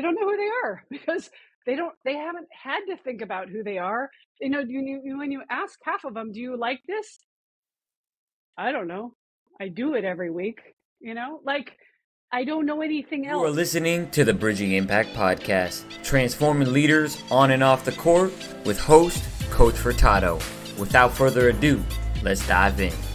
they don't know who they are because they don't they haven't had to think about who they are. You know, you, you when you ask half of them, do you like this? I don't know. I do it every week. You know, like I don't know anything else. You are listening to the Bridging Impact Podcast, transforming leaders on and off the court with host Coach Furtado. Without further ado, let's dive in.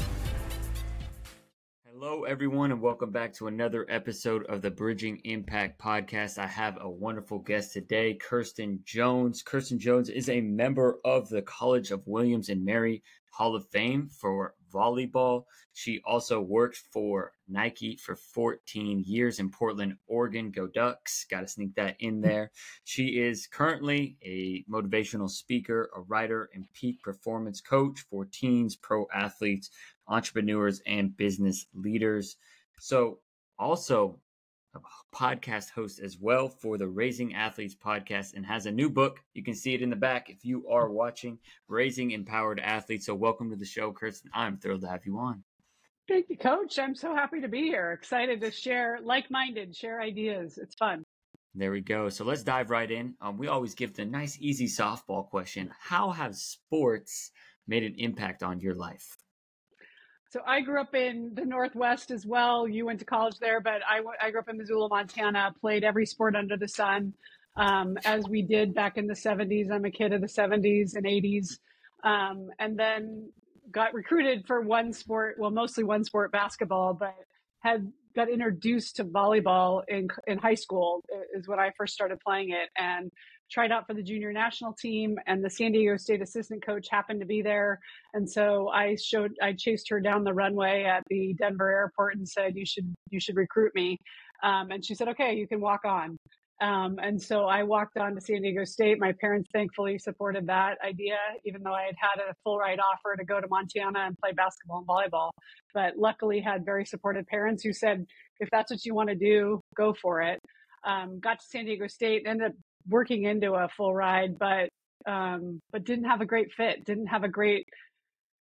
Everyone, and welcome back to another episode of the Bridging Impact Podcast. I have a wonderful guest today, Kirsten Jones. Kirsten Jones is a member of the College of Williams and Mary Hall of Fame for volleyball. She also worked for Nike for 14 years in Portland, Oregon. Go Ducks. Got to sneak that in there. She is currently a motivational speaker, a writer, and peak performance coach for teens, pro athletes, entrepreneurs, and business leaders. So, also a podcast host as well for the Raising Athletes podcast and has a new book. You can see it in the back if you are watching Raising Empowered Athletes. So, welcome to the show, Kirsten. I'm thrilled to have you on. Thank you, Coach. I'm so happy to be here. Excited to share, like minded, share ideas. It's fun. There we go. So let's dive right in. Um, we always give the nice, easy softball question How have sports made an impact on your life? So I grew up in the Northwest as well. You went to college there, but I, I grew up in Missoula, Montana, played every sport under the sun, um, as we did back in the 70s. I'm a kid of the 70s and 80s. Um, and then got recruited for one sport, well, mostly one sport, basketball, but had got introduced to volleyball in, in high school is when I first started playing it. And tried out for the junior national team and the San Diego State assistant coach happened to be there. And so I showed I chased her down the runway at the Denver airport and said, You should you should recruit me. Um, and she said, Okay, you can walk on. Um, and so I walked on to San Diego State. My parents thankfully supported that idea, even though I had had a full ride offer to go to Montana and play basketball and volleyball. But luckily, had very supportive parents who said, "If that's what you want to do, go for it." Um, got to San Diego State, ended up working into a full ride, but um, but didn't have a great fit, didn't have a great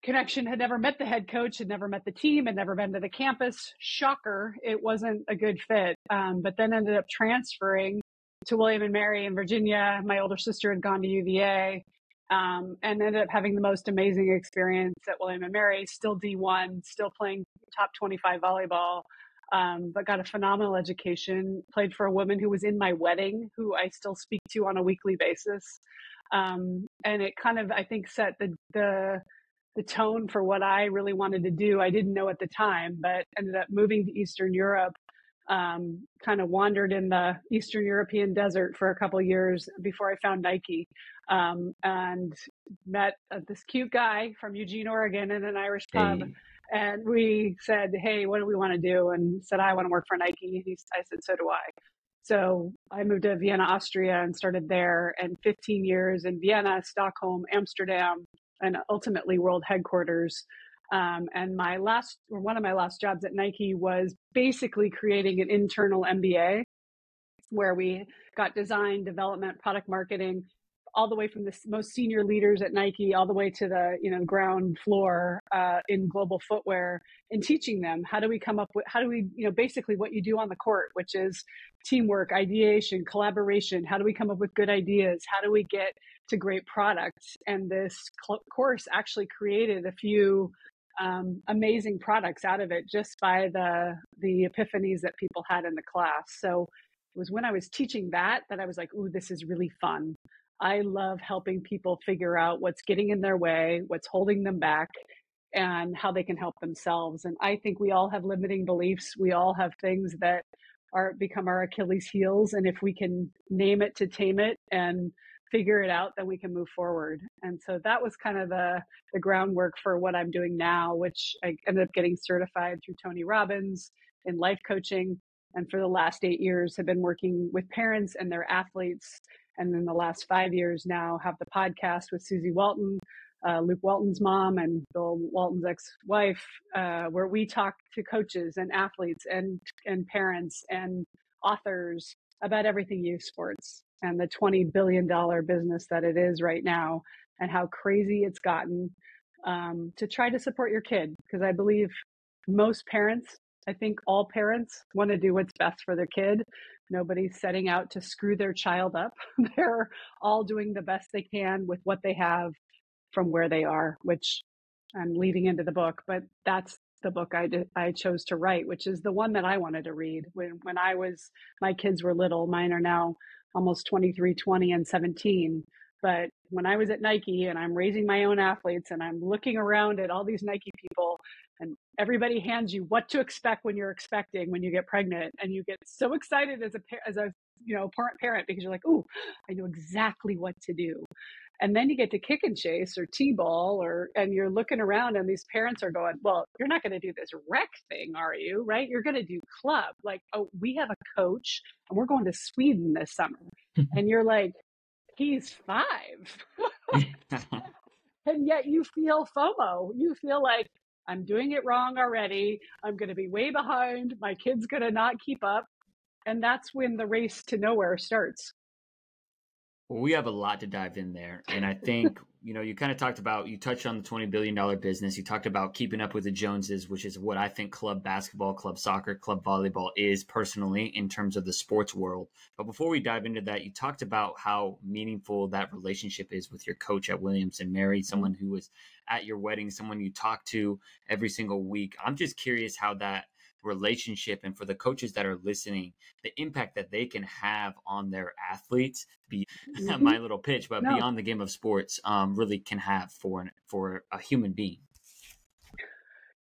connection, had never met the head coach, had never met the team, had never been to the campus. Shocker, it wasn't a good fit. Um, but then ended up transferring to William and Mary in Virginia. My older sister had gone to UVA. Um, and ended up having the most amazing experience at William and Mary, still D1, still playing top 25 volleyball um, but got a phenomenal education. Played for a woman who was in my wedding, who I still speak to on a weekly basis, um, and it kind of I think set the the the tone for what I really wanted to do. I didn't know at the time, but ended up moving to Eastern Europe. Um, kind of wandered in the Eastern European desert for a couple years before I found Nike, um, and met uh, this cute guy from Eugene, Oregon, in an Irish pub. Hey and we said, "Hey, what do we want to do?" And said, "I want to work for Nike." And he, I said, "So do I." So I moved to Vienna, Austria, and started there. And 15 years in Vienna, Stockholm, Amsterdam, and ultimately world headquarters. Um, and my last, or one of my last jobs at Nike was basically creating an internal MBA where we got design, development, product marketing, all the way from the most senior leaders at Nike all the way to the you know ground floor uh, in global footwear and teaching them how do we come up with how do we you know basically what you do on the court which is teamwork ideation collaboration. How do we come up with good ideas? How do we get to great products? And this cl- course actually created a few um, amazing products out of it just by the the epiphanies that people had in the class. So it was when I was teaching that that I was like, ooh, this is really fun. I love helping people figure out what's getting in their way, what's holding them back, and how they can help themselves. And I think we all have limiting beliefs. We all have things that are become our Achilles heels. And if we can name it to tame it and figure it out, then we can move forward. And so that was kind of the the groundwork for what I'm doing now, which I ended up getting certified through Tony Robbins in life coaching. And for the last eight years have been working with parents and their athletes and in the last five years now have the podcast with Susie Walton, uh, Luke Walton's mom, and Bill Walton's ex-wife, uh, where we talk to coaches and athletes and and parents and authors about everything youth sports and the twenty billion dollar business that it is right now, and how crazy it's gotten um, to try to support your kid because I believe most parents I think all parents want to do what's best for their kid. Nobody's setting out to screw their child up. They're all doing the best they can with what they have from where they are, which I'm leading into the book, but that's the book I did, I chose to write, which is the one that I wanted to read when when I was my kids were little. Mine are now almost 23, 20 and 17. But when I was at Nike and I'm raising my own athletes and I'm looking around at all these Nike people and everybody hands you what to expect when you're expecting when you get pregnant and you get so excited as a as a you know parent parent because you're like, "Oh, I know exactly what to do." And then you get to kick and chase or T-ball or and you're looking around and these parents are going, "Well, you're not going to do this rec thing, are you? Right? You're going to do club." Like, "Oh, we have a coach and we're going to Sweden this summer." and you're like, "He's 5." and yet you feel FOMO. You feel like I'm doing it wrong already. I'm going to be way behind. My kid's going to not keep up. And that's when the race to nowhere starts. Well, we have a lot to dive in there. And I think, you know, you kind of talked about, you touched on the $20 billion business. You talked about keeping up with the Joneses, which is what I think club basketball, club soccer, club volleyball is personally in terms of the sports world. But before we dive into that, you talked about how meaningful that relationship is with your coach at Williams and Mary, mm-hmm. someone who was at your wedding, someone you talk to every single week. I'm just curious how that relationship and for the coaches that are listening the impact that they can have on their athletes be mm-hmm. my little pitch but no. beyond the game of sports um, really can have for an, for a human being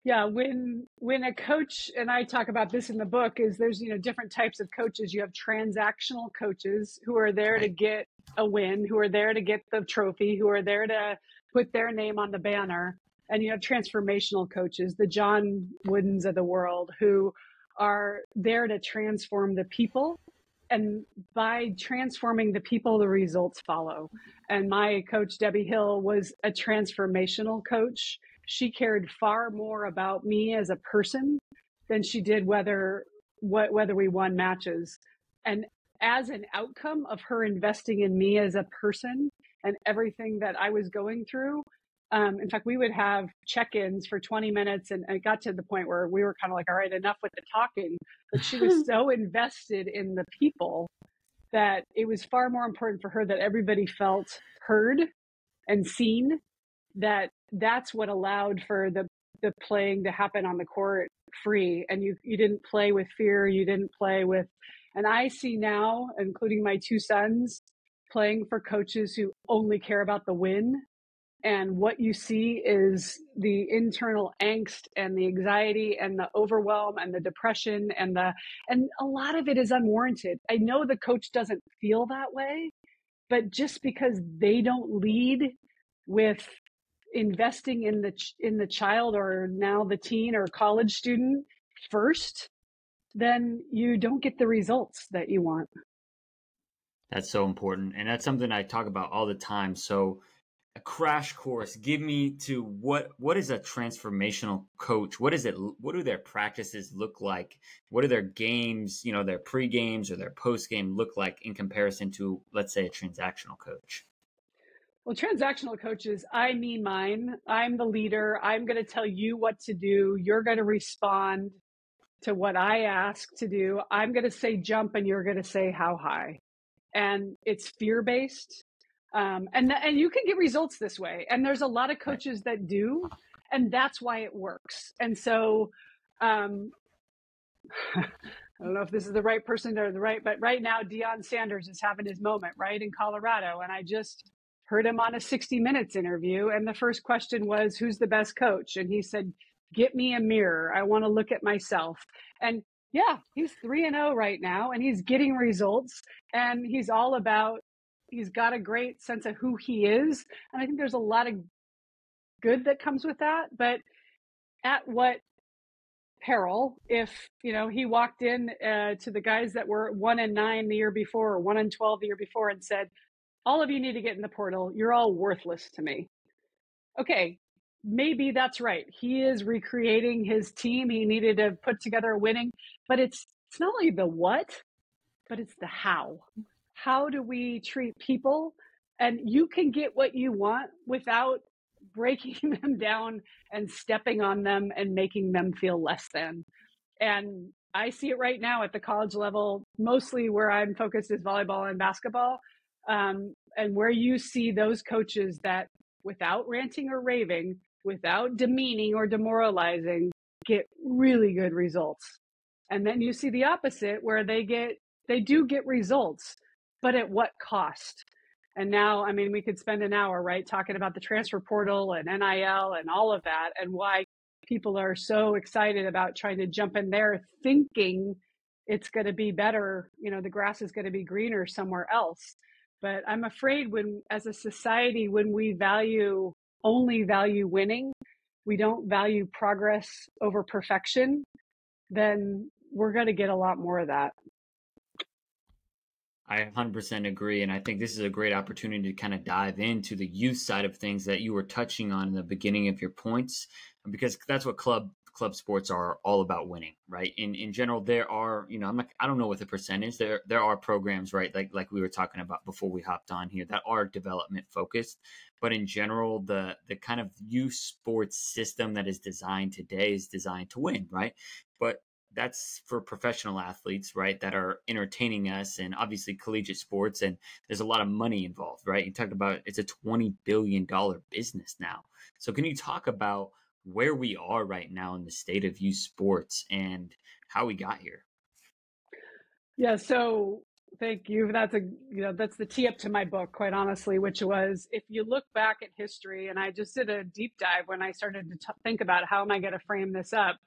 yeah when when a coach and i talk about this in the book is there's you know different types of coaches you have transactional coaches who are there right. to get a win who are there to get the trophy who are there to put their name on the banner and you have transformational coaches, the John Woodens of the world, who are there to transform the people. And by transforming the people, the results follow. And my coach, Debbie Hill, was a transformational coach. She cared far more about me as a person than she did whether what, whether we won matches. And as an outcome of her investing in me as a person and everything that I was going through, um, in fact, we would have check-ins for 20 minutes, and, and, it got to the point where we were kind of like, "All right, enough with the talking." But she was so invested in the people that it was far more important for her that everybody felt heard and seen. That that's what allowed for the the playing to happen on the court free, and you you didn't play with fear, you didn't play with. And I see now, including my two sons, playing for coaches who only care about the win and what you see is the internal angst and the anxiety and the overwhelm and the depression and the and a lot of it is unwarranted. I know the coach doesn't feel that way but just because they don't lead with investing in the in the child or now the teen or college student first then you don't get the results that you want. That's so important and that's something i talk about all the time. So a crash course. Give me to what what is a transformational coach? What is it what do their practices look like? What do their games you know their pre games or their post game look like in comparison to let's say a transactional coach? Well transactional coaches i mean mine. I'm the leader. I'm going to tell you what to do. You're going to respond to what i ask to do. I'm going to say jump and you're going to say how high. And it's fear based um, and th- and you can get results this way. And there's a lot of coaches that do, and that's why it works. And so, um, I don't know if this is the right person or the right, but right now Deion Sanders is having his moment right in Colorado, and I just heard him on a 60 Minutes interview, and the first question was, "Who's the best coach?" And he said, "Get me a mirror. I want to look at myself." And yeah, he's 3 and 0 right now and he's getting results and he's all about he's got a great sense of who he is and i think there's a lot of good that comes with that but at what peril if you know he walked in uh, to the guys that were one and nine the year before or one and 12 the year before and said all of you need to get in the portal. You're all worthless to me. Okay maybe that's right. He is recreating his team. He needed to put together a winning but it's it's not only the what but it's the how how do we treat people? And you can get what you want without breaking them down and stepping on them and making them feel less than. And I see it right now at the college level. Mostly where I'm focused is volleyball and basketball. Um, and where you see those coaches that, without ranting or raving, without demeaning or demoralizing, get really good results. And then you see the opposite where they get, they do get results, but at what cost? And now, I mean, we could spend an hour, right, talking about the transfer portal and NIL and all of that and why people are so excited about trying to jump in there thinking it's going to be better, you know, the grass is going to be greener somewhere else. But I'm afraid when, as a society, when we value only value winning, we don't value progress over perfection, then we're going to get a lot more of that. I 100% agree. And I think this is a great opportunity to kind of dive into the youth side of things that you were touching on in the beginning of your points, because that's what club club sports are all about winning, right? In in general, there are, you know, I'm not, I don't know what the percentage there there are programs, right? Like like we were talking about before we hopped on here that are development focused, but in general, the the kind of youth sports system that is designed today is designed to win, right? But that's for professional athletes, right? That are entertaining us and obviously collegiate sports. And there's a lot of money involved, right? You talked about it's a $20 billion business now. So can you talk about where we are right now in the state of youth sports and how we got here? Yeah. So thank you. That's a, you know, that's the tee up to my book, quite honestly, which was if you look back at history, and I just did a deep dive when I started to t- think about how am I going to frame this up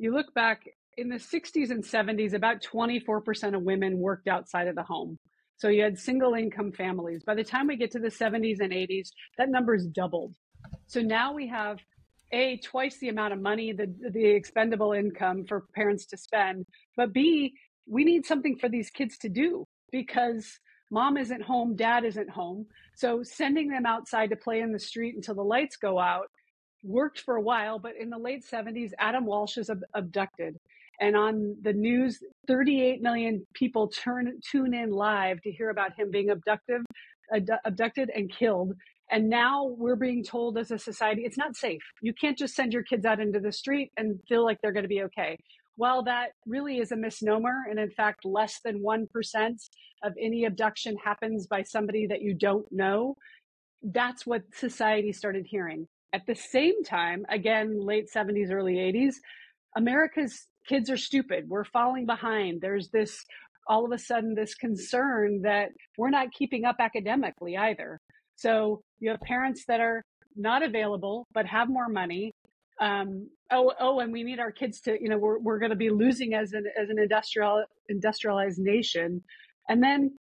you look back in the 60s and 70s, about 24% of women worked outside of the home. So you had single income families. By the time we get to the 70s and 80s, that number's doubled. So now we have a twice the amount of money, the the expendable income for parents to spend, but B, we need something for these kids to do because mom isn't home, dad isn't home. So sending them outside to play in the street until the lights go out worked for a while, but in the late 70s, Adam Walsh is ab- abducted. And on the news, 38 million people turn tune in live to hear about him being abducted, abducted and killed. And now we're being told as a society, it's not safe. You can't just send your kids out into the street and feel like they're going to be okay. well that really is a misnomer, and in fact, less than 1% of any abduction happens by somebody that you don't know, that's what society started hearing. At the same time, again, late 70s, early 80s, America's kids are stupid. We're falling behind. There's this all of a sudden this concern that we're not keeping up academically either. So you have parents that are not available but have more money. Um, oh, oh, and we need our kids to, you know, we're we're going to be losing as an as an industrial industrialized nation. And then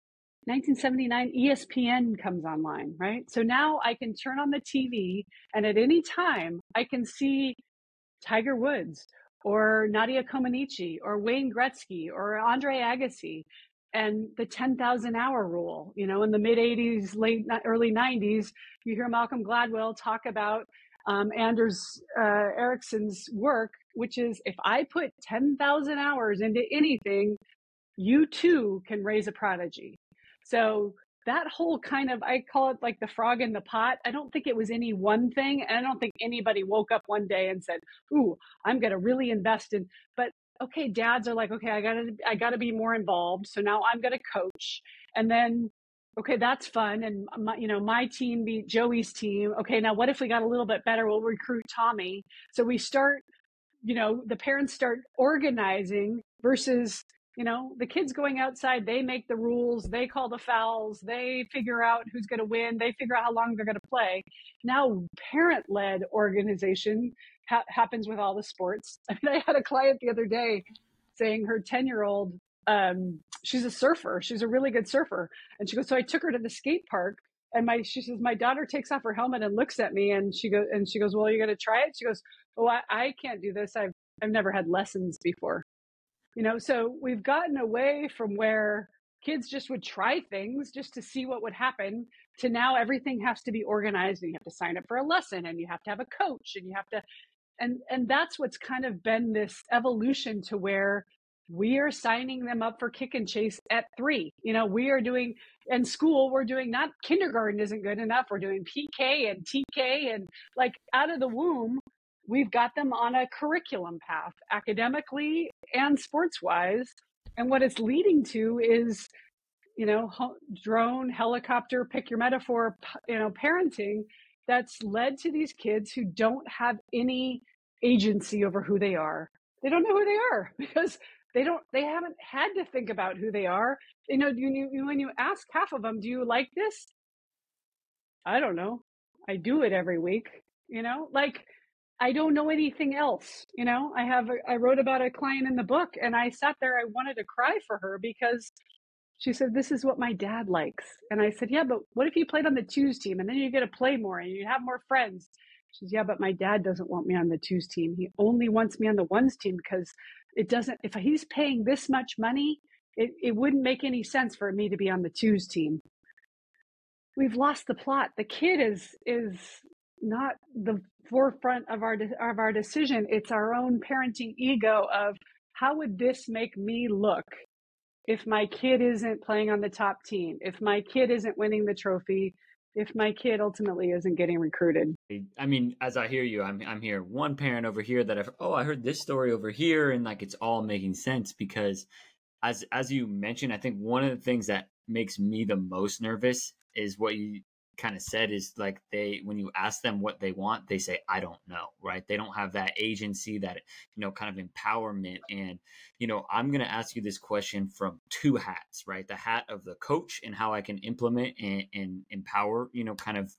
1979 ESPN comes online, right? So now I can turn on the TV and at any time I can see Tiger Woods or Nadia Comaneci or Wayne Gretzky or Andre Agassi and the 10,000 hour rule. You know, in the mid 80s, late early 90s, you hear Malcolm Gladwell talk about um, Anders uh, Ericsson's work, which is if I put 10,000 hours into anything, you too can raise a prodigy. So that whole kind of i call it like the frog in the pot i don't think it was any one thing and i don't think anybody woke up one day and said ooh i'm going to really invest in but okay dads are like okay i gotta i gotta be more involved so now i'm to coach and then okay that's fun and my, you know my team beat joey's team okay now what if we got a little bit better we'll recruit tommy. So we start you know the parents start organizing versus you know the kids going outside they make the rules they call the fouls they figure out who's going to win they figure out how long they're going to play. Now parent led organization ha- happens with all the sports. I mean i had a client the other day saying her 10 year old um, she's a surfer she's a really good surfer and she goes so i took her to the skate park and my she says my daughter takes off her helmet and looks at me and she goes and she goes well you're going to try it? She goes oh I, I can't do this i've i've never had lessons before you know, so we've gotten away from where kids just would try things just to see what would happen to now everything has to be organized and you have to sign up for a lesson and you have to have a coach and you have to and and that's what's kind of been this evolution to where we are signing them up for kick and chase at three. You know, we are doing in school, we're doing not kindergarten isn't good enough. We're doing PK and TK and like out of the womb, we've got them on a curriculum path academically and sports wise and what it's leading to is you know drone helicopter pick your metaphor you know parenting that's led to these kids who don't have any agency over who they are. They don't know who they are because they don't they haven't had to think about who they are. You know you, you, when you ask half of them do you like this? I don't know. I do it every week you know? Like I don't know anything else. You know, I have, a, I wrote about a client in the book and I sat there, I wanted to cry for her because she said, This is what my dad likes. And I said, Yeah, but what if you played on the twos team and then you get to play more and you have more friends? She says, Yeah, but my dad doesn't want me on the twos team. He only wants me on the ones team because it doesn't, if he's paying this much money, it, it wouldn't make any sense for me to be on the twos team. We've lost the plot. The kid is is not the forefront of our of our decision. It's our own parenting ego of how would this make me look if my kid isn't playing on the top team if my kid isn't winning the trophy if my kid ultimately isn't getting recruited? I mean as i hear you i'm i'm here. One parent over here that i've oh i heard this story over here and like it's all making sense because as as you mentioned i think one of the things that makes me the most nervous is what you kind of said is like they when you ask them what they want they say i don't know right? They don't have that agency that you know kind of empowerment. And you know i'm going to ask you this question from two hats right? The hat of the coach and how i can implement and, and empower you know kind of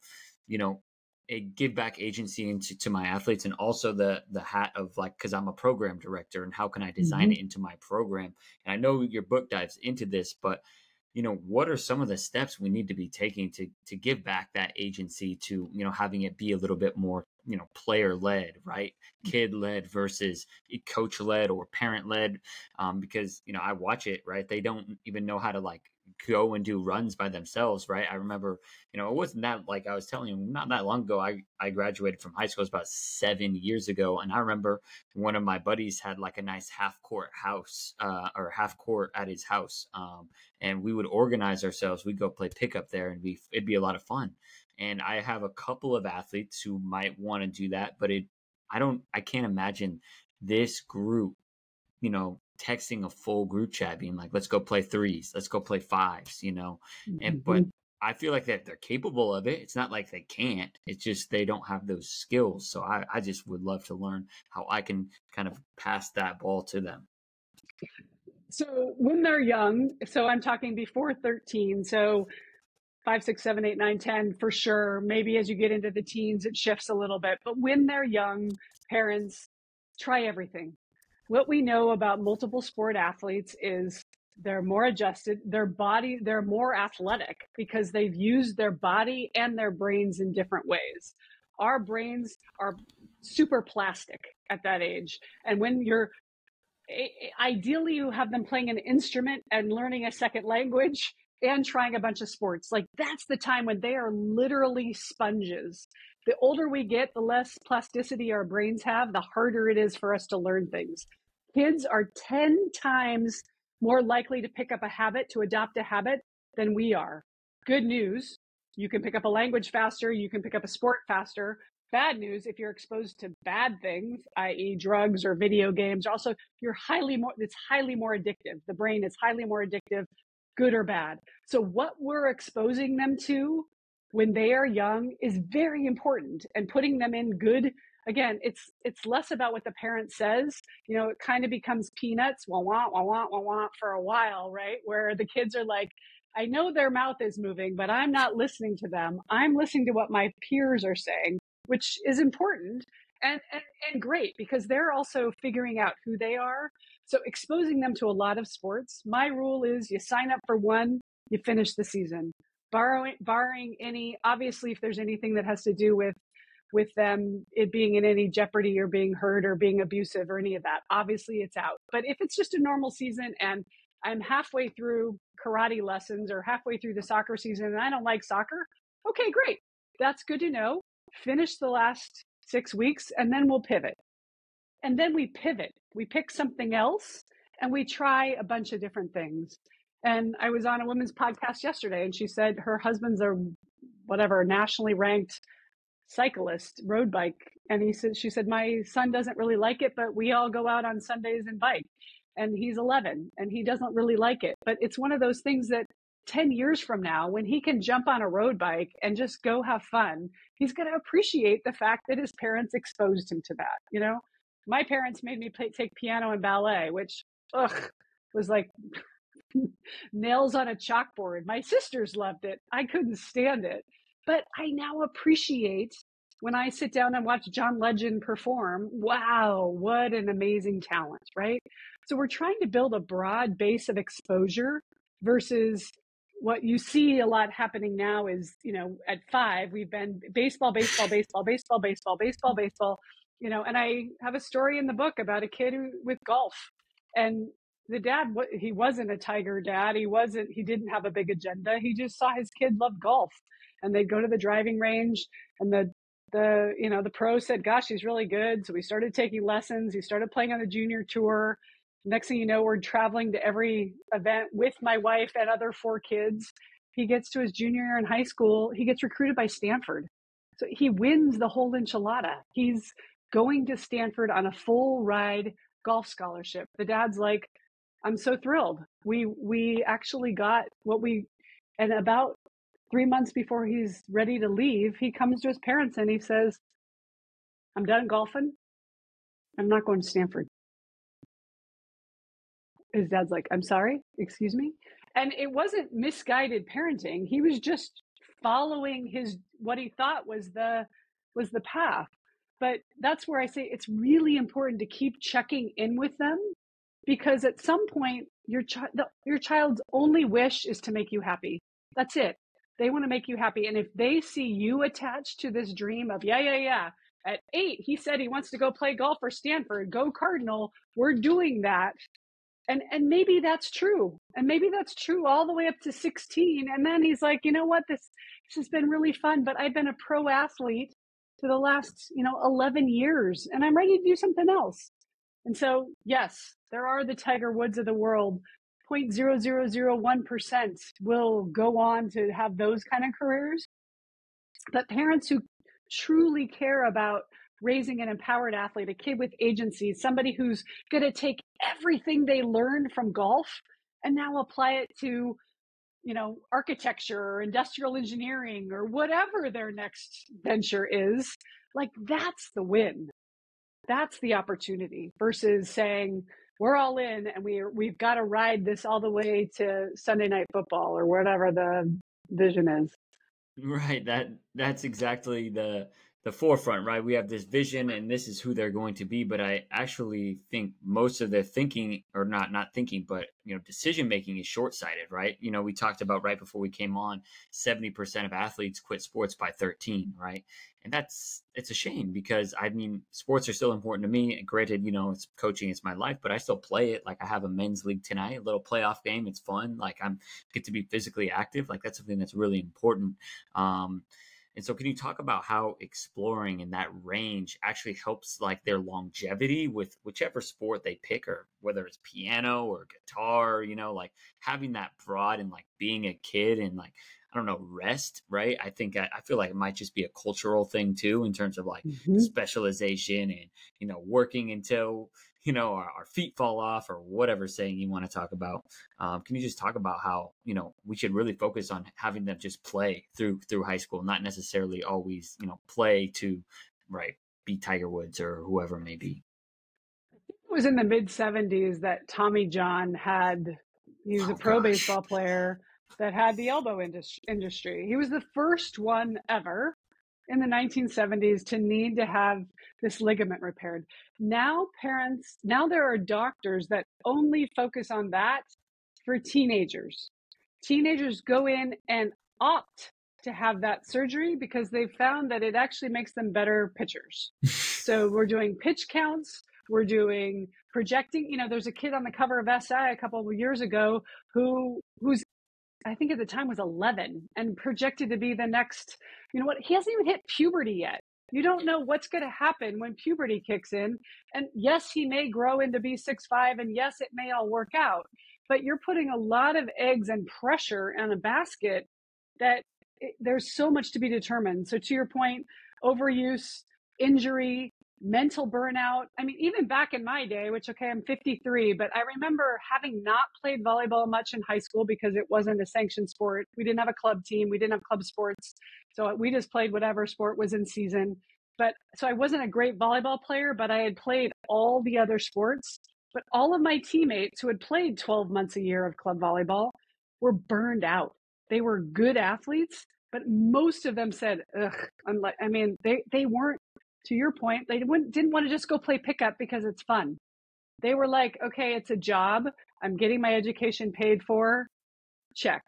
you know a give back agency into to my athletes. And also the the hat of like because i'm a program director and how can i design mm-hmm. it into my program? And i know your book dives into this but you know what are some of the steps we need to be taking to to give back that agency to you know having it be a little bit more you know player led right mm. kid led versus coach led or parent led um, because you know i watch it right they don't even know how to like go and do runs by themselves, right? I remember, you know, it wasn't that like I was telling you, not that long ago. I I graduated from high school, it was about seven years ago, and I remember one of my buddies had like a nice half court house uh, or half court at his house, um, and we would organize ourselves. We'd go play pickup there, and be it'd be a lot of fun. And I have a couple of athletes who might want to do that, but it I don't I can't imagine this group you know texting a full group chat being like let's go play threes. Let's go play fives you know? And but mm-hmm. i feel like that they're capable of it. It's not like they can't. It's just they don't have those skills. So i, I just would love to learn how i can kind of pass that ball to them. So when they're young so i'm talking before 13 so five, six, seven, eight, nine, 10 for sure. Maybe as you get into the teens, it shifts a little bit. But when they're young, parents try everything what we know about multiple sport athletes is they're more adjusted their body they're more athletic because they've used their body and their brains in different ways. Our brains are super plastic at that age. And when you're ideally you have them playing an instrument and learning a second language and trying a bunch of sports. Like that's the time when they are literally sponges the older we get, the less plasticity our brains have, the harder it is for us to learn things. Kids are 10 times more likely to pick up a habit, to adopt a habit than we are. Good news, you can pick up a language faster, you can pick up a sport faster. Bad news, if you're exposed to bad things, i.e., drugs or video games, also you're highly more, it's highly more addictive. The brain is highly more addictive, good or bad. So, what we're exposing them to when they are young is very important and putting them in good again it's it's less about what the parent says you know it kind of becomes peanuts wah wah wah wah wah wah for a while right? Where the kids are like i know their mouth is moving but i'm not listening to them. I'm listening to what my peers are saying which is important and, and, and great because they're also figuring out who they are. So exposing them to a lot of sports my rule is you sign up for one you finish the season borrowing barring any obviously if there's anything that has to do with with them it being in any jeopardy or being hurt or being abusive or any of that obviously it's out. But if it's just a normal season and i'm halfway through karate lessons or halfway through the soccer season and i don't like soccer okay great. That's good to know. Finish the last six weeks and then we'll pivot. And then we pivot. We pick something else and we try a bunch of different things and I was on a women's podcast yesterday, and she said her husband's a whatever nationally ranked cyclist, road bike And he said, she said, my son doesn't really like it, but we all go out on Sundays and bike. And he's 11 and he doesn't really like it. But it's one of those things that 10 years from now, when he can jump on a road bike and just go have fun, he's going to appreciate the fact that his parents exposed him to that. You know, my parents made me play, take piano and ballet, which, ugh, was like nails on a chalkboard. My sisters loved it. I couldn't stand it. But I now appreciate when I sit down and watch John Legend perform, wow, what an amazing talent, right? So we're trying to build a broad base of exposure versus what you see a lot happening now is, you know, at five, we've been baseball, baseball, baseball, baseball, baseball, baseball, baseball, you know, and I have a story in the book about a kid who, with golf and the dad, he wasn't a tiger dad. He wasn't, he didn't have a big agenda. He just saw his kid love golf. And they'd go to the driving range and the the you know the pro said gosh he's really good. So we started taking lessons he started playing on the junior tour. Next thing you know we're traveling to every event with my wife and other four kids. He gets to his junior year in high school he gets recruited by stanford. So he wins the whole enchilada. He's going to stanford on a full ride golf scholarship. The dad's like i'm so thrilled we we actually got what we and about three months before he's ready to leave, he comes to his parents and he says, I'm done golfing. I'm not going to Stanford. His dad's like, I'm sorry, excuse me. And it wasn't misguided parenting. He was just following his what he thought was the was the path. But that's where I say it's really important to keep checking in with them because at some point your child your child's only wish is to make you happy. That's it. They want to make you happy. And if they see you attached to this dream of, yeah, yeah, yeah, at eight, he said he wants to go play golf for Stanford, go Cardinal, we're doing that. And, and maybe that's true. And maybe that's true all the way up to 16. And then he's like, you know what? This, this has been really fun, but I've been a pro athlete for the last, you know, 11 years and I'm ready to do something else. And so, yes, there are the Tiger Woods of the world 0.0001% will go on to have those kind of careers. But parents who truly care about raising an empowered athlete, a kid with agency, somebody who's going to take everything they learned from golf and now apply it to you know architecture or industrial engineering or whatever their next venture is like that's the win that's the opportunity versus saying we're all in and we we've got to ride this all the way to Sunday night football or whatever the vision is. Right. That that's exactly the the forefront, right? We have this vision and this is who they're going to be, but I actually think most of their thinking or not not thinking, but you know, decision making is short-sighted, right? You know, we talked about right before we came on, 70% of athletes quit sports by 13, right? And that's it's a shame because I mean, sports are still important to me. And granted, you know, it's coaching, it's my life, but I still play it. Like I have a men's league tonight, a little playoff game. It's fun. Like I'm get to be physically active. Like that's something that's really important. Um, and so, can you talk about how exploring in that range actually helps like their longevity with whichever sport they pick, or whether it's piano or guitar? You know, like having that broad and like being a kid and like I don't know rest, right? I think I, I feel like it might just be a cultural thing too in terms of like mm-hmm. specialization and you know working until you know, our, our, feet fall off or whatever saying you want to talk about. Um, can you just talk about how, you know, we should really focus on having them just play through, through high school, not necessarily always, you know, play to, right, be Tiger Woods or whoever may be. It was in the mid 70s that Tommy John had, he was oh, a pro gosh. baseball player that had the elbow industry. He was the first one ever in the 1970s to need to have this ligament repaired. Now, parents, now there are doctors that only focus on that for teenagers. Teenagers go in and opt to have that surgery because they found that it actually makes them better pitchers. so we're doing pitch counts, we're doing projecting. You know, there's a kid on the cover of SI a couple of years ago who who's I think at the time was 11 and projected to be the next, you know what, he hasn't even hit puberty yet. You don't know what's going to happen when puberty kicks in. And yes, he may grow into be six five, and yes, it may all work out. But you're putting a lot of eggs and pressure in a basket that it, there's so much to be determined. So to your point, overuse, injury, mental burnout. I mean, even back in my day, which, okay, I'm 53, but I remember having not played volleyball much in high school because it wasn't a sanctioned sport. We didn't have a club team, we didn't have club sports. So uh, we just played whatever sport was in season. But so I wasn't a great volleyball player, but I had played all the other sports. But all of my teammates who had played 12 months a year of club volleyball were burned out. They were good athletes, but most of them said, ugh, I'm like, I mean, they, they weren't, to your point, they didn't want to just go play pickup because it's fun. They were like, okay, it's a job. I'm getting my education paid for. Check.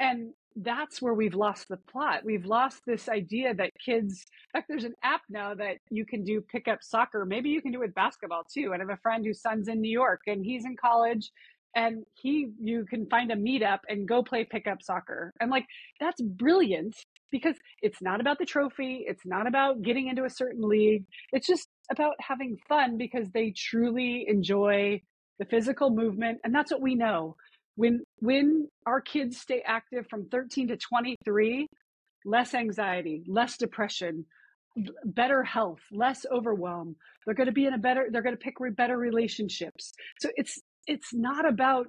And that's where we've lost the plot. We've lost this idea that kids, in fact, there's an app now that you can do pickup soccer. Maybe you can do it with basketball too. And I have a friend whose son's in New York and he's in college and he, you can find a meetup and go play pickup soccer. And like, that's brilliant because it's not about the trophy. It's not about getting into a certain league. It's just about having fun because they truly enjoy the physical movement. And that's what we know when when our kids stay active from 13 to 23 less anxiety less depression better health less overwhelm they're going to be in a better they're going to pick better relationships so it's it's not about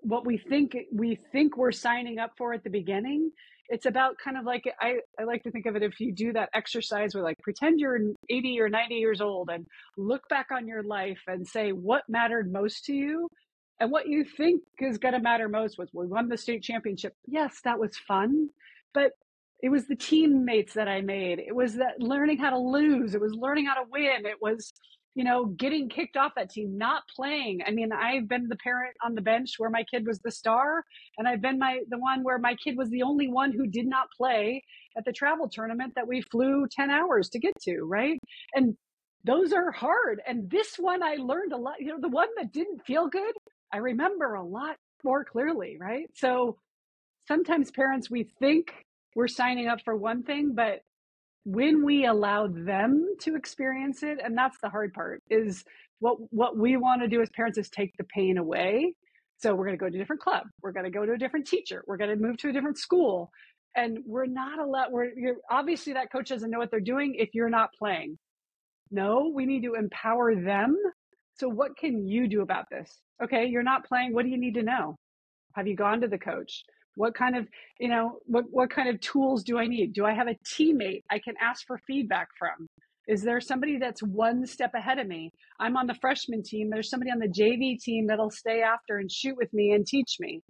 what we think we think we're signing up for at the beginning it's about kind of like I, I like to think of it if you do that exercise where like pretend you're 80 or 90 years old and look back on your life and say what mattered most to you and what you think is going to matter most was we won the state championship. Yes, that was fun, but it was the teammates that I made. It was that learning how to lose. It was learning how to win. It was, you know, getting kicked off that team, not playing. I mean, I've been the parent on the bench where my kid was the star, and I've been my the one where my kid was the only one who did not play at the travel tournament that we flew 10 hours to get to, right? And those are hard. And this one I learned a lot, you know, the one that didn't feel good, I remember a lot more clearly, right? So sometimes parents, we think we're signing up for one thing, but when we allow them to experience it, and that's the hard part, is what what we want to do as parents is take the pain away. So we're going to go to a different club. We're going to go to a different teacher. We're going to move to a different school. And we're not allowed, we're obviously that coach doesn't know what they're doing if you're not playing. No, we need to empower them so, what can you do about this? Okay, you're not playing. What do you need to know? Have you gone to the coach? What kind of, you know, what, what kind of tools do I need? Do I have a teammate I can ask for feedback from? Is there somebody that's one step ahead of me? I'm on the freshman team. There's somebody on the JV team that'll stay after and shoot with me and teach me.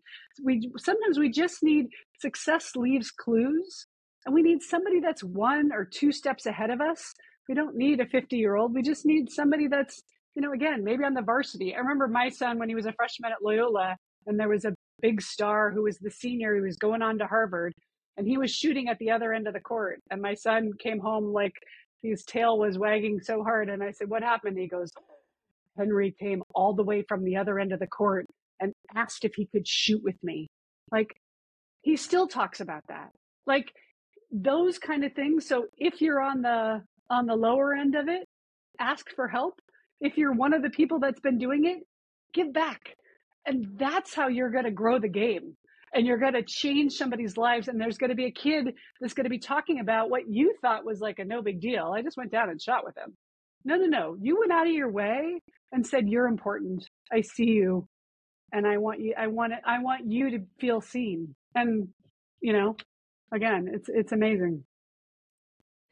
We sometimes we just need success leaves clues, and we need somebody that's one or two steps ahead of us. We don't need a 50 year old. We just need somebody that's you know, again, maybe on the varsity. I remember my son when he was a freshman at Loyola, and there was a big star who was the senior who was going on to Harvard, and he was shooting at the other end of the court. And my son came home like his tail was wagging so hard. And I said, What happened? He goes, Henry came all the way from the other end of the court and asked if he could shoot with me. Like, he still talks about that. Like, those kind of things. So if you're on the on the lower end of it, ask for help if you're one of the people that's been doing it, give back. And that's how you're going to grow the game. And you're going to change somebody's lives. And there's going to be a kid that's going to be talking about what you thought was like a no big deal. I just went down and shot with him. No, no, no. You went out of your way and said, You're important. I see you. And I want you, I want it, I want you to feel seen. And, you know, again, it's, it's amazing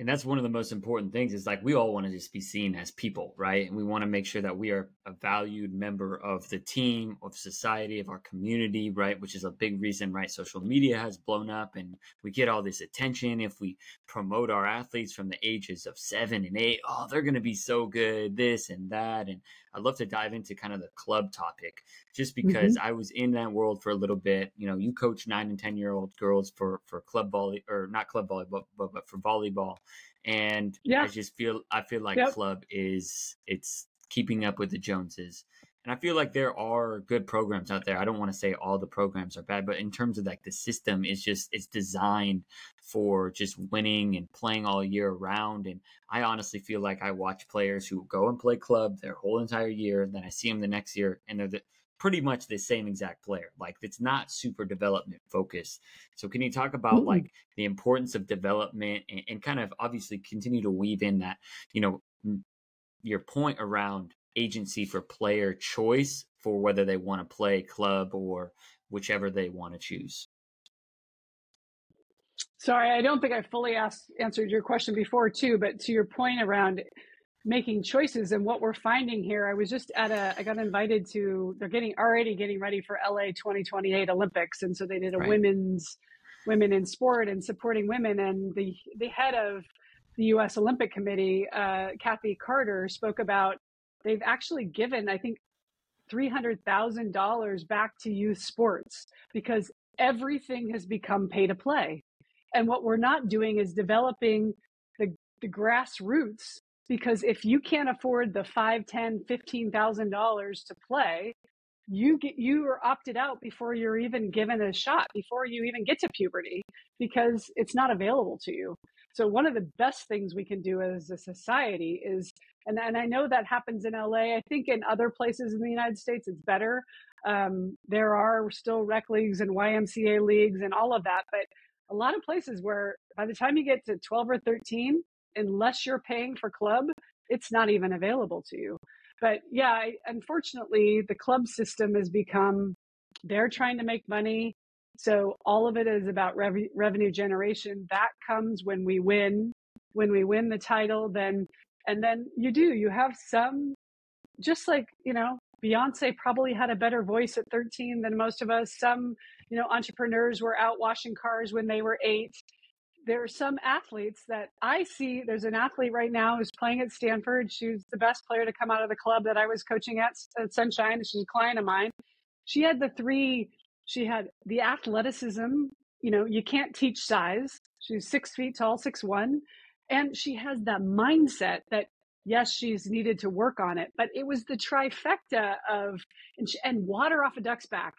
and that's one of the most important things is like we all want to just be seen as people right? And we want to make sure that we are a valued member of the team of society of our community right? Which is a big reason right? Social media has blown up and we get all this attention. If we promote our athletes from the ages of seven and eight oh they're going to be so good this and that and i'd love to dive into kind of the club topic just because mm-hmm. i was in that world for a little bit you know you coach nine and ten year old girls for for club volley or not club volley but, but, but for volleyball and yeah. I just feel I feel like yep. club is it's keeping up with the Joneses. And I feel like there are good programs out there. I don't want to say all the programs are bad, but in terms of like the system, it's just it's designed for just winning and playing all year round. And I honestly feel like I watch players who go and play club their whole entire year, and then I see them the next year, and they're the, pretty much the same exact player. Like it's not super development focused. So can you talk about mm-hmm. like the importance of development and, and kind of obviously continue to weave in that, you know, your point around agency for player choice for whether they want to play club or whichever they want to choose. Sorry, I don't think I fully asked, answered your question before, too. But to your point around making choices and what we're finding here, I was just at a, I got invited to, they're getting already getting ready for LA 2028 Olympics. And so they did a right. women's, women in sport and supporting women. And the, the head of the U.S. Olympic Committee, uh, Kathy Carter, spoke about they've actually given, I think, $300,000 back to youth sports because everything has become pay to play. And what we're not doing is developing the, the grassroots because if you can't afford the five, ten, fifteen thousand dollars to play, you get you are opted out before you're even given a shot, before you even get to puberty, because it's not available to you. So one of the best things we can do as a society is, and, and I know that happens in LA. I think in other places in the United States it's better. Um, there are still rec leagues and YMCA leagues and all of that, but a lot of places where by the time you get to 12 or 13, unless you're paying for club, it's not even available to you. But yeah, I, unfortunately, the club system has become, they're trying to make money. So all of it is about rev- revenue generation. That comes when we win. When we win the title, then, and then you do, you have some, just like, you know, Beyonce probably had a better voice at 13 than most of us. Some, you know, entrepreneurs were out washing cars when they were eight. There are some athletes that I see. There's an athlete right now who's playing at Stanford. She's the best player to come out of the club that I was coaching at, at Sunshine. She's a client of mine. She had the three, she had the athleticism. You know, you can't teach size. She's six feet tall, six one. And she has that mindset that yes, she's needed to work on it, but it was the trifecta of and, she, and water off a duck's back.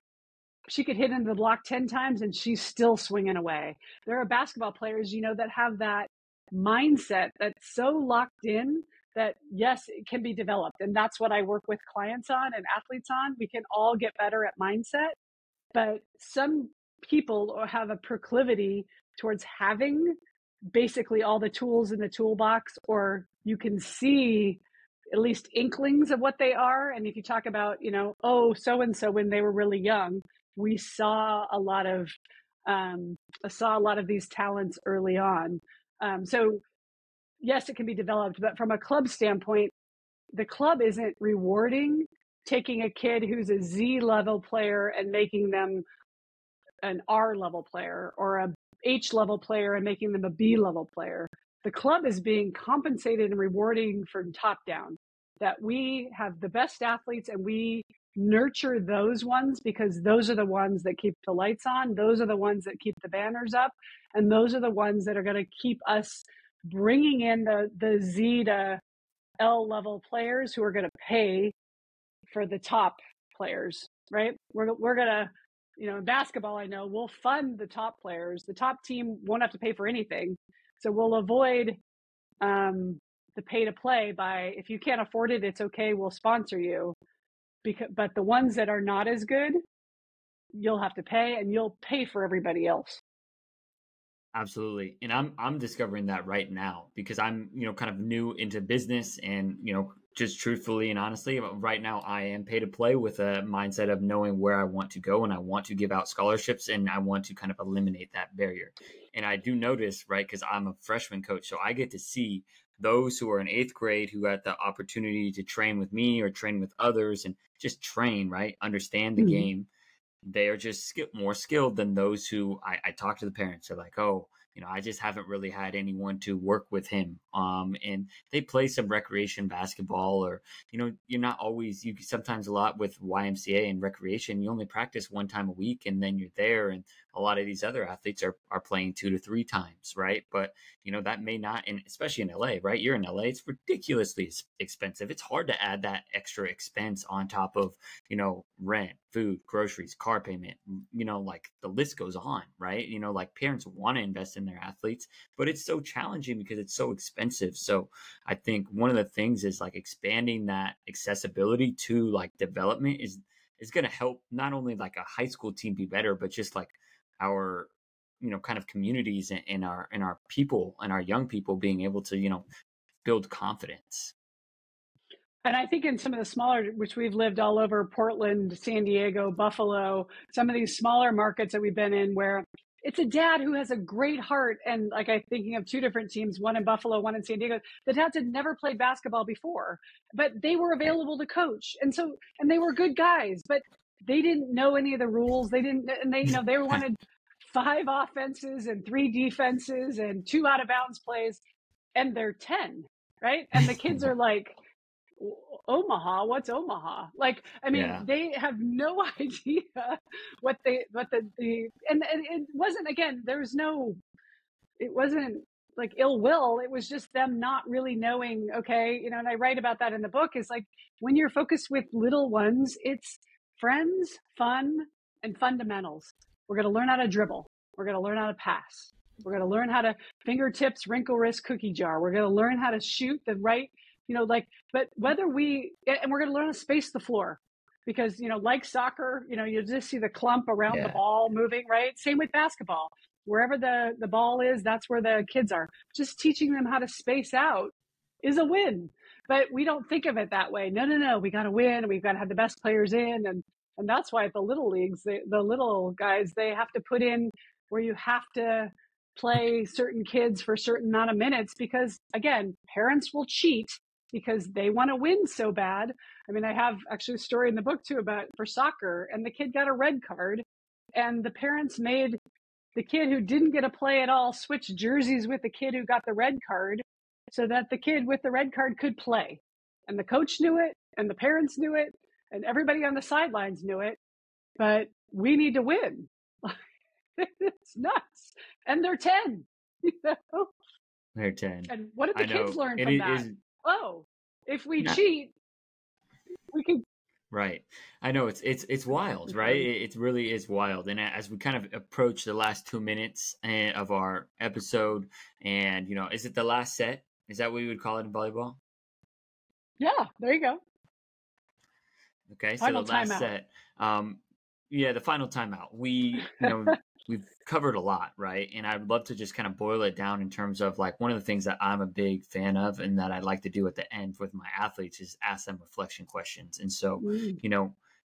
She could hit into the block ten times and she's still swinging away. There are basketball players, you know, that have that mindset that's so locked in that yes, it can be developed, and that's what I work with clients on and athletes on. We can all get better at mindset, but some people have a proclivity towards having basically all the tools in the toolbox or you can see at least inklings of what they are and if you talk about you know oh so and so when they were really young we saw a lot of um, I saw a lot of these talents early on. Um, so yes it can be developed but from a club standpoint the club isn't rewarding taking a kid who's a z level player and making them an r level player or a H level player and making them a B level player. The club is being compensated and rewarding from top down. That we have the best athletes and we nurture those ones because those are the ones that keep the lights on. Those are the ones that keep the banners up. And those are the ones that are going to keep us bringing in the, the Z to L level players who are going to pay for the top players, right? We're, we're to you know, in basketball, I know we'll fund the top players. The top team won't have to pay for anything. So we'll avoid um, the pay to play by if you can't afford it, it's okay. We'll sponsor you. Because, but the ones that are not as good, you'll have to pay and you'll pay for everybody else. Absolutely. And I'm I'm discovering that right now because I'm, you know, kind of new into business and, you know, just truthfully and honestly, right now I am pay to play with a mindset of knowing where I want to go and I want to give out scholarships and I want to kind of eliminate that barrier. And I do notice, right, because I'm a freshman coach, so I get to see those who are in eighth grade who had the opportunity to train with me or train with others and just train, right, understand the mm-hmm. game. They are just more skilled than those who I, I talk to the parents. They're like, oh, you know, I just haven't really had anyone to work with him. Um, and they play some recreation basketball, or you know, you're not always. You sometimes a lot with YMCA and recreation, you only practice one time a week, and then you're there. And a lot of these other athletes are are playing two to three times, right? But you know that may not, and especially in LA, right? You're in LA, it's ridiculously expensive. It's hard to add that extra expense on top of you know rent, food, groceries, car payment. You know, like the list goes on, right? You know, like parents want to invest in their athletes, but it's so challenging because it's so expensive. So I think one of the things is like expanding that accessibility to like development is is going to help not only like a high school team be better, but just like our you know kind of communities and, and our and our people and our young people being able to you know build confidence and I think in some of the smaller, which we've lived all over Portland, San Diego, Buffalo, some of these smaller markets that we've been in where it's a dad who has a great heart. And like I'm thinking of two different teams, one in Buffalo, one in San Diego. The dads had never played basketball before, but they were available to coach. And so, and they were good guys, but they didn't know any of the rules. They didn't, and they, you know, they wanted five offenses and three defenses and two out of bounds plays. And they're 10, right? And the kids are like, Omaha, what's Omaha? Like, I mean, yeah. they have no idea what they, what the, the, and, and it wasn't, again, there was no, it wasn't like ill will. It was just them not really knowing, okay, you know, and I write about that in the book is like when you're focused with little ones, it's friends, fun, and fundamentals. We're going to learn how to dribble. We're going to learn how to pass. We're going to learn how to fingertips, wrinkle wrist, cookie jar. We're going to learn how to shoot the right you know, like, but whether we, and we're going to learn to space the floor because, you know, like soccer, you know, you just see the clump around yeah. the ball moving, right? Same with basketball. Wherever the, the ball is, that's where the kids are. Just teaching them how to space out is a win. But we don't think of it that way. No, no, no. We got to win. We've got to have the best players in. And, and that's why at the little leagues, the, the little guys, they have to put in where you have to play certain kids for a certain amount of minutes because again, parents will cheat because they want to win so bad. I mean, I have actually a story in the book too about for soccer, and the kid got a red card, and the parents made the kid who didn't get a play at all switch jerseys with the kid who got the red card so that the kid with the red card could play. And the coach knew it, and the parents knew it, and everybody on the sidelines knew it. But we need to win. it's nuts. And they're 10. You know? They're 10. And what did the kids learn from that? Is, oh, if we yeah. cheat, we can. Right. I know it's it's it's wild, right? It, it, really is wild. And as we kind of approach the last two minutes eh, of our episode, and you know, is it the last set? Is that what you would call it in volleyball? Yeah. There you go. Okay. Final so the last timeout. set. Um, yeah, the final timeout. We, you know, we've covered a lot, right? And I'd love to just kind of boil it down in terms of like one of the things that I'm a big fan of and that I like to do at the end with my athletes is ask them reflection questions. And so, mm. you know,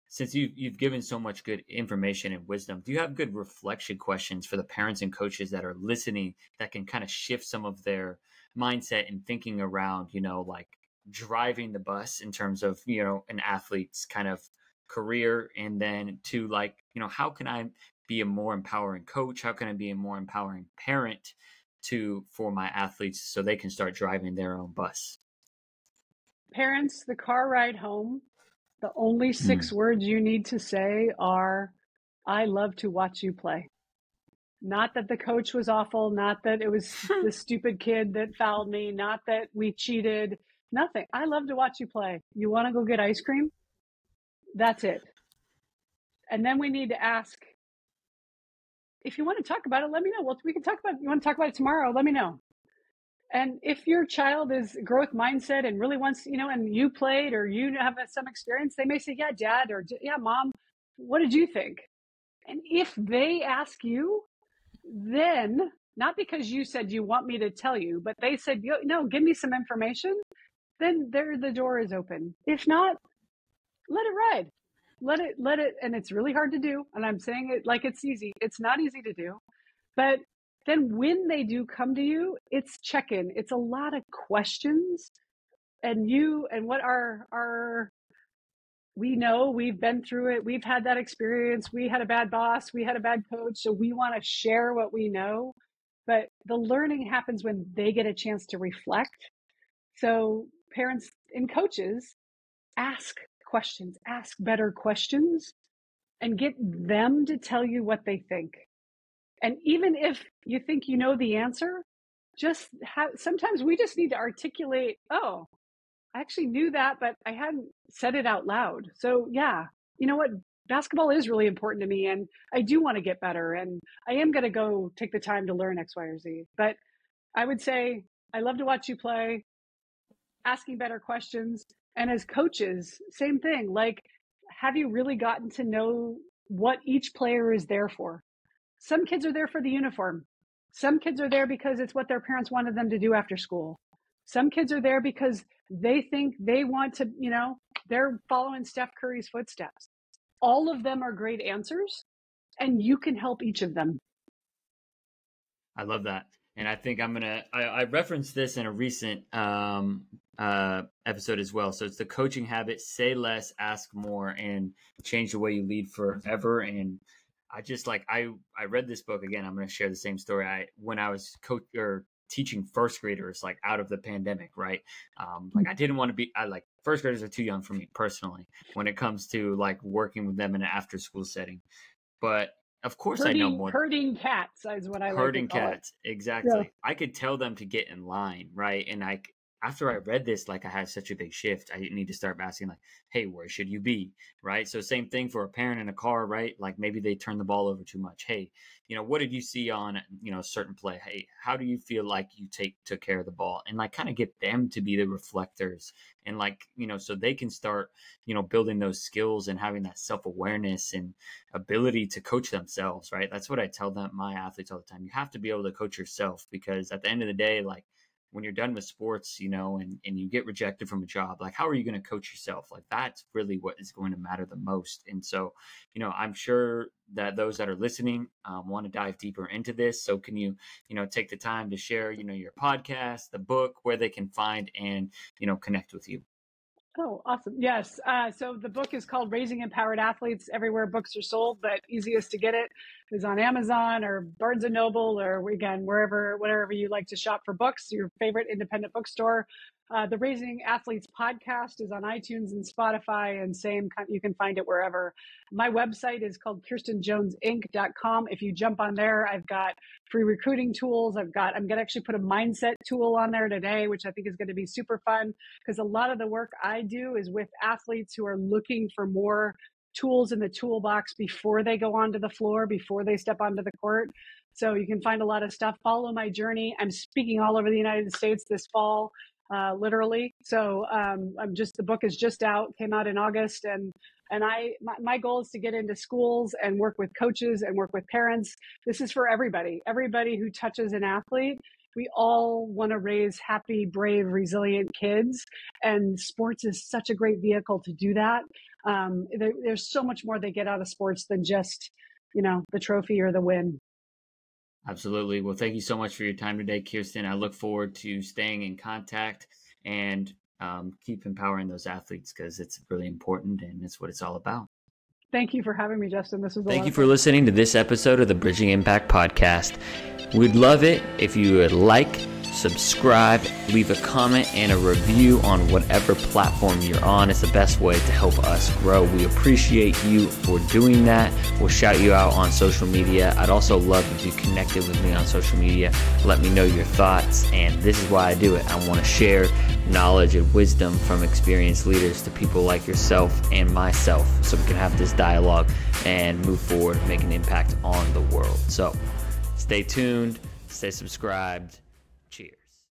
since you've you've given so much good information and wisdom, do you have good reflection questions for the parents and coaches that are listening that can kind of shift some of their mindset and thinking around, you know, like driving the bus in terms of, you know, an athlete's kind of career and then to like, you know, how can I be a more empowering coach? How can I be a more empowering parent to for my athletes so they can start driving their own bus? Parents, the car ride home, the only six mm. words you need to say are, I love to watch you play. Not that the coach was awful, not that it was the stupid kid that fouled me, not that we cheated, nothing. I love to watch you play. You want to go get ice cream? That's it. And then we need to ask if you want to talk about it, let me know. Well, we can talk about it. You want to talk about it tomorrow? Let me know. And if your child is growth mindset and really wants, you know, and you played or you have some experience, they may say, yeah, dad, or yeah, mom, what did you think? And if they ask you, then not because you said you want me to tell you, but they said, no, give me some information, then there the door is open. If not, let it ride. Let it let it and it's really hard to do and i'm saying it like it's easy. It's not easy to do but then when they do come to you it's check in it's a lot of questions and you and what are our we know we've been through it. We've had that experience. We had a bad boss. We had a bad coach so we want to share what we know. But the learning happens when they get a chance to reflect. So parents and coaches ask questions, ask better questions, and get them to tell you what they think. And even if you think you know the answer, just have, sometimes we just need to articulate, oh, I actually knew that, but I hadn't said it out loud. So, yeah, you know what? Basketball is really important to me, and I do want to get better, and I am going to go take the time to learn X, Y, or Z. But I would say, I love to watch you play, asking better questions, and as coaches, same thing. Like have you really gotten to know what each player is there for? Some kids are there for the uniform. Some kids are there because it's what their parents wanted them to do after school. Some kids are there because they think they want to, you know, they're following Steph Curry's footsteps. All of them are great answers, and you can help each of them. I love that. And I think I'm gonna. I, I referenced this in a recent um, uh, episode as well. So it's the coaching habit: say less, ask more, and change the way you lead forever. And I just like I I read this book again. I'm gonna share the same story. I when I was coach or teaching first graders like out of the pandemic, right? Um, like I didn't want to be. I like first graders are too young for me personally when it comes to like working with them in an after school setting. But of course, herding, I know more. Herding cats is what I herding like cats. Exactly. Yeah. I could tell them to get in line, right? And I after I read this, like I had such a big shift, I need to start asking, like, hey, where should you be? Right. So, same thing for a parent in a car, right? Like maybe they turn the ball over too much. Hey, you know, what did you see on, you know, a certain play? Hey, how do you feel like you take took care of the ball? And like kind of get them to be the reflectors and like, you know, so they can start, you know, building those skills and having that self awareness and ability to coach themselves, right? That's what I tell them, my athletes all the time. You have to be able to coach yourself because at the end of the day, like, when you're done with sports, you know, and, and you get rejected from a job, like how are you going to coach yourself? Like that's really what is going to matter the most. And so, you know, I'm sure that those that are listening um, want to dive deeper into this. So can you, you know, take the time to share, you know, your podcast, the book, where they can find and, you know, connect with you? Oh, awesome. Yes. Uh, so the book is called Raising Empowered Athletes Everywhere Books Are Sold, but easiest to get it is on Amazon or Barnes and Noble or again, wherever, wherever you like to shop for books, your favorite independent bookstore. Uh, the Raising Athletes podcast is on iTunes and Spotify, and same you can find it wherever. My website is called KirstenJonesInc.com. If you jump on there, I've got free recruiting tools. I've got I'm gonna actually put a mindset tool on there today, which I think is going to be super fun because a lot of the work I do is with athletes who are looking for more tools in the toolbox before they go onto the floor, before they step onto the court. So you can find a lot of stuff. Follow my journey. I'm speaking all over the United States this fall uh, literally. So um, I'm just the book is just out, came out in August, and and I my, my goal is to get into schools and work with coaches and work with parents. This is for everybody, everybody who touches an athlete. We all want to raise happy, brave, resilient kids, and sports is such a great vehicle to do that. Um, there, there's so much more they get out of sports than just you know the trophy or the win. Absolutely. Well, thank you so much for your time today, Kirsten. I look forward to staying in contact and um, keep empowering those athletes because it's really important and it's what it's all about. Thank you for having me, Justin. This was thank you for listening to this episode of the Bridging Impact podcast. We'd love it if you would like subscribe, leave a comment, and a review on whatever platform you're on. It's the best way to help us grow. We appreciate you for doing that. We'll shout you out on social media. I'd also love if you connected with me on social media. Let me know your thoughts. And this is why I do it. I want to share knowledge and wisdom from experienced leaders to people like yourself and myself so we can have this dialogue and move forward, make an impact on the world. So stay tuned, stay subscribed.